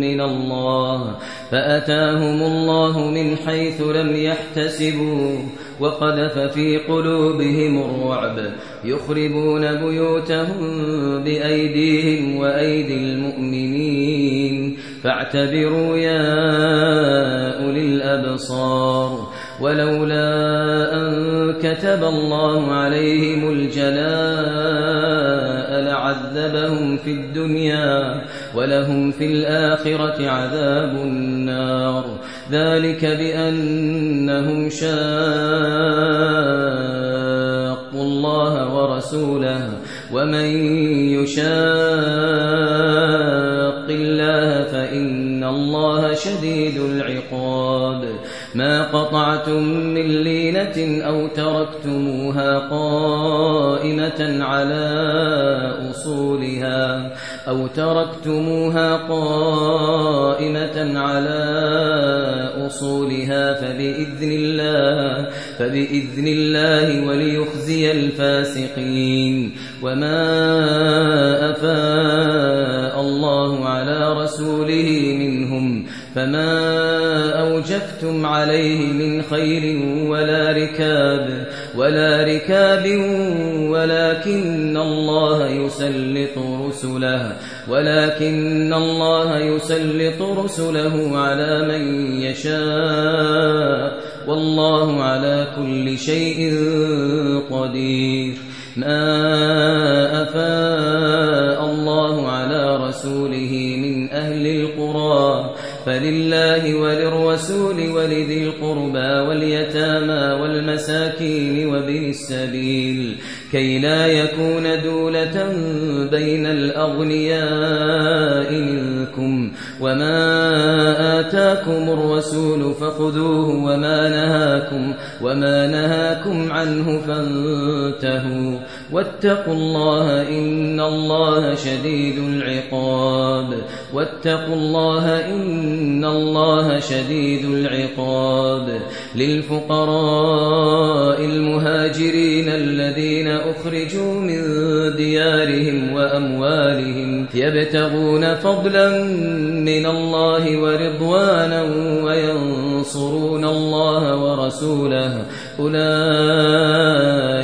من الله فأتاهم الله من حيث لم يحتسبوا وقذف في قلوبهم الرعب يخربون بيوتهم بأيديهم وأيدي المؤمنين فاعتبروا يا أولي الأبصار ولولا أن كتب الله عليهم الجلاء لعذبهم في الدنيا ولهم في الآخرة عذاب النار. ذلك بأنهم شاقوا الله ورسوله ومن يشاق الله فإن الله شديد العقاب. ما قطعتم من لينة أو تركتموها قائمة على أصولها أو تركتموها قائمة على أصولها فبإذن الله فبإذن الله وليخزي الفاسقين. وما أفاء الله على رسوله منهم فما أوجفتم عليه من خير ولا ركاب ولا ركاب ولكن الله يسلط رسله ولكن الله يسلط رسله على من يشاء والله على كل شيء قدير ما أفاء الله على رسوله فلله وللرسول ولذي القربى واليتامى والمساكين وبن السبيل كي لا يكون دولة بين الأغنياء منكم وما آتاكم الرسول فخذوه وما نهاكم وما نهاكم عنه فانتهوا واتقوا الله إن الله شديد العقاب. واتقوا الله إن الله شديد العقاب. للفقراء المهاجرين الذين أخرجوا من ديارهم وأموالهم يبتغون فضلا من الله ورضوانا وينصرون الله ورسوله. أولئك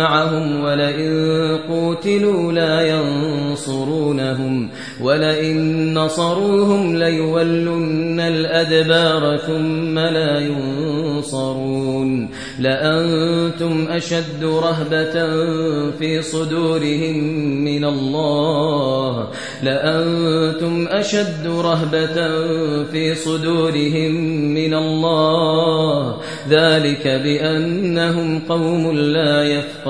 معهم ولئن قوتلوا لا ينصرونهم ولئن نصروهم ليولن الأدبار ثم لا ينصرون لأنتم أشد رهبة في صدورهم من الله لأنتم أشد رهبة في صدورهم من الله ذلك بأنهم قوم لا يفقهون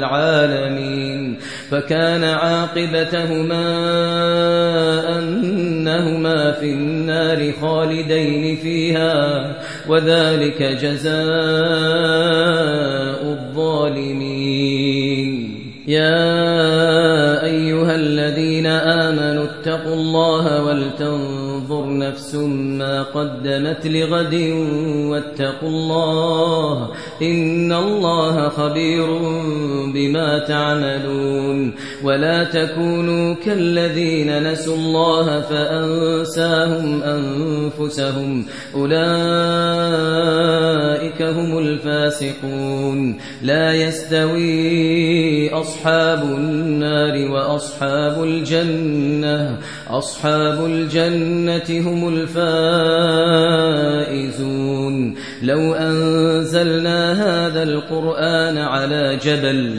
العالمين. فكان عاقبتهما أنهما في النار خالدين فيها وذلك جزاء الظالمين. يا أيها الذين آمنوا اتقوا الله ولتنظر نفس ما قدمت لغد واتقوا الله إن الله خبير بما تعملون ولا تكونوا كالذين نسوا الله فأنساهم أنفسهم أولئك هم الفاسقون. لا يستوي أصحاب النار وأصحاب الجنة. أصحاب الجنة هم الفائزون. لو أنزلنا هذا القرآن على جبل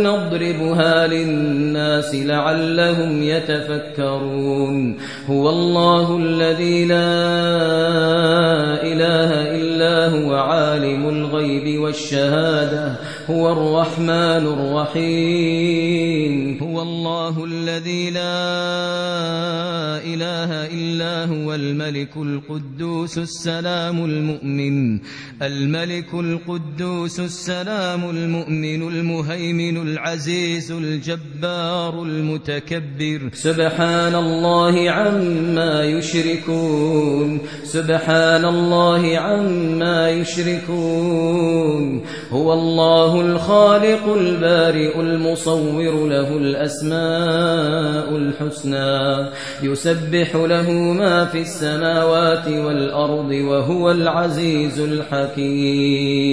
نضربها للناس لعلهم يتفكرون. هو الله الذي لا إله إلا هو عالم الغيب والشهادة. هو الرحمن الرحيم. الله الذي لا إله إلا هو الملك القدوس السلام المؤمن الملك القدوس السلام المؤمن المهيمن العزيز الجبار المتكبر. سبحان الله عما يشركون سبحان الله عما يشركون هو الله الخالق البارئ المصور له الأسماء الحسنى يسبح له ما في السماوات والأرض وهو العزيز الحكيم.